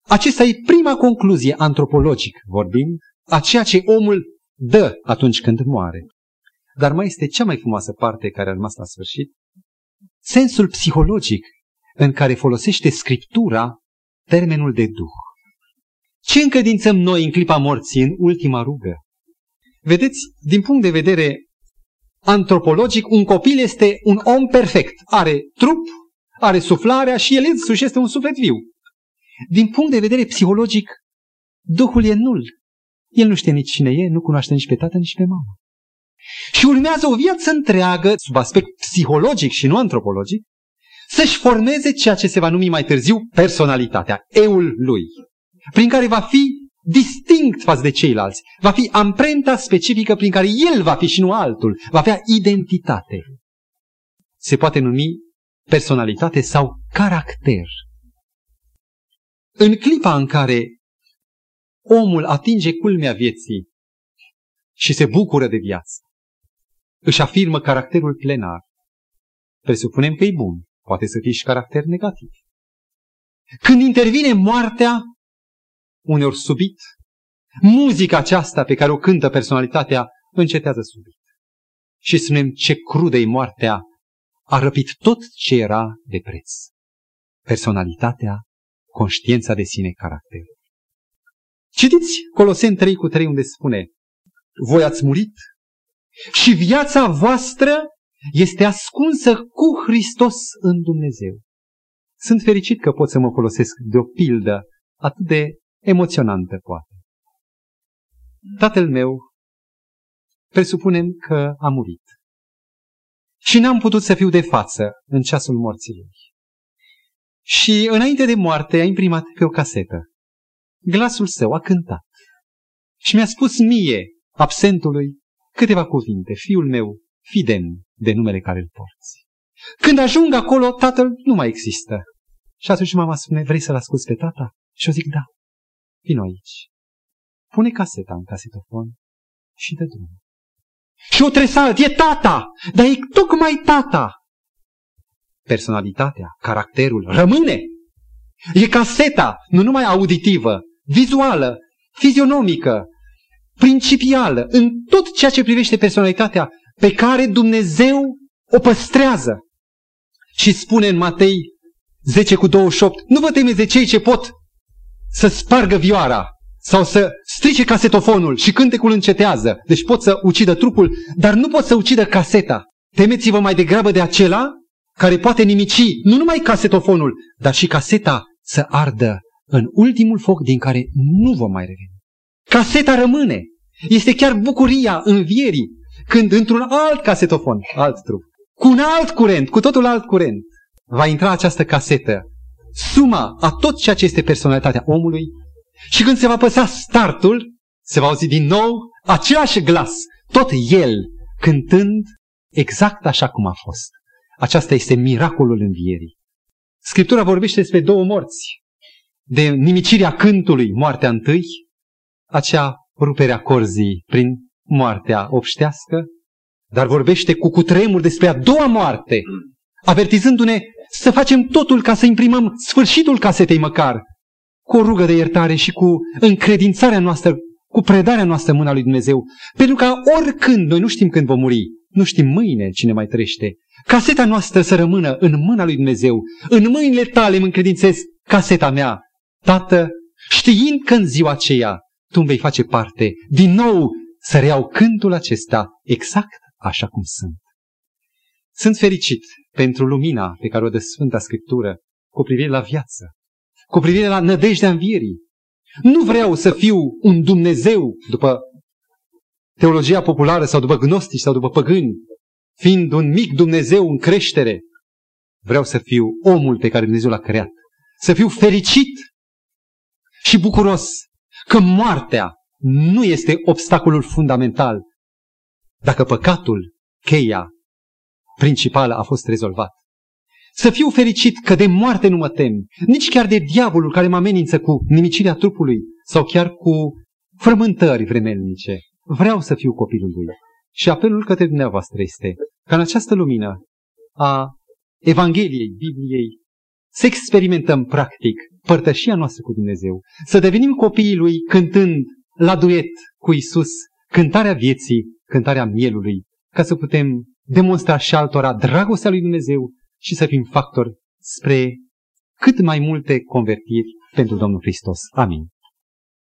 Acesta e prima concluzie antropologic vorbind, a ceea ce omul dă atunci când moare. Dar mai este cea mai frumoasă parte care a rămas la sfârșit, sensul psihologic în care folosește Scriptura termenul de Duh. Ce încredințăm noi în clipa morții, în ultima rugă? Vedeți, din punct de vedere antropologic, un copil este un om perfect. Are trup, are suflarea și el însuși este un suflet viu. Din punct de vedere psihologic, Duhul e nul. El nu știe nici cine e, nu cunoaște nici pe tată, nici pe mamă. Și urmează o viață întreagă, sub aspect psihologic și nu antropologic, să-și formeze ceea ce se va numi mai târziu personalitatea, eul lui, prin care va fi distinct față de ceilalți. Va fi amprenta specifică prin care el va fi și nu altul. Va avea identitate. Se poate numi personalitate sau caracter. În clipa în care omul atinge culmea vieții și se bucură de viață, își afirmă caracterul plenar. Presupunem că e bun, poate să fie și caracter negativ. Când intervine moartea, uneori subit, muzica aceasta pe care o cântă personalitatea încetează subit. Și spunem ce crudă e moartea, a răpit tot ce era de preț. Personalitatea, conștiința de sine, caracterul. Citiți Coloseni 3 cu 3 unde spune, voi ați murit și viața voastră este ascunsă cu Hristos în Dumnezeu. Sunt fericit că pot să mă folosesc de o pildă atât de emoționantă, poate. Tatăl meu, presupunem că a murit. Și n-am putut să fiu de față în ceasul morții lui. Și înainte de moarte a imprimat pe o casetă. Glasul său a cântat. Și mi-a spus mie, absentului, câteva cuvinte. Fiul meu, fidem de numele care îl porți. Când ajung acolo, tatăl nu mai există. Și atunci mama spune, vrei să-l asculți pe tata? Și eu zic, da. Vino aici. Pune caseta în casetofon și dă drumul. Și o tresalt, e tata, dar e tocmai tata. Personalitatea, caracterul rămâne. E caseta, nu numai auditivă, vizuală, fizionomică, principială, în tot ceea ce privește personalitatea pe care Dumnezeu o păstrează. Și spune în Matei 10 cu 28, nu vă temeți de cei ce pot să spargă vioara sau să strice casetofonul și cântecul încetează. Deci pot să ucidă trupul, dar nu pot să ucidă caseta. Temeți-vă mai degrabă de acela care poate nimici nu numai casetofonul, dar și caseta să ardă în ultimul foc din care nu vom mai reveni. Caseta rămâne. Este chiar bucuria învierii când într-un alt casetofon, alt trup, cu un alt curent, cu totul alt curent, va intra această casetă suma a tot ceea ce este personalitatea omului și când se va păsa startul, se va auzi din nou același glas, tot el cântând exact așa cum a fost. Aceasta este miracolul învierii. Scriptura vorbește despre două morți. De nimicirea cântului, moartea întâi, acea ruperea corzii prin moartea obștească, dar vorbește cu cutremur despre a doua moarte, avertizându-ne să facem totul ca să imprimăm sfârșitul casetei măcar, cu o rugă de iertare și cu încredințarea noastră, cu predarea noastră în mâna lui Dumnezeu. Pentru că oricând, noi nu știm când vom muri, nu știm mâine cine mai trăiește, caseta noastră să rămână în mâna lui Dumnezeu. În mâinile tale îmi încredințez caseta mea. Tată, știind că în ziua aceea tu îmi vei face parte, din nou să reiau cântul acesta exact așa cum sunt. Sunt fericit pentru lumina pe care o dă Sfânta Scriptură cu privire la viață, cu privire la nădejdea învierii. Nu vreau să fiu un Dumnezeu după teologia populară sau după gnostici sau după păgâni, fiind un mic Dumnezeu în creștere. Vreau să fiu omul pe care Dumnezeu l-a creat. Să fiu fericit și bucuros că moartea nu este obstacolul fundamental. Dacă păcatul, cheia principală a fost rezolvat. Să fiu fericit că de moarte nu mă tem, nici chiar de diavolul care mă amenință cu nimicirea trupului sau chiar cu frământări vremelnice. Vreau să fiu copilul lui. Și apelul către dumneavoastră este ca în această lumină a Evangheliei, Bibliei, să experimentăm practic părtășia noastră cu Dumnezeu, să devenim copiii Lui cântând la duet cu Isus cântarea vieții, cântarea mielului, ca să putem demonstra și altora dragostea lui Dumnezeu și să fim factori spre cât mai multe convertiri pentru Domnul Hristos. Amin.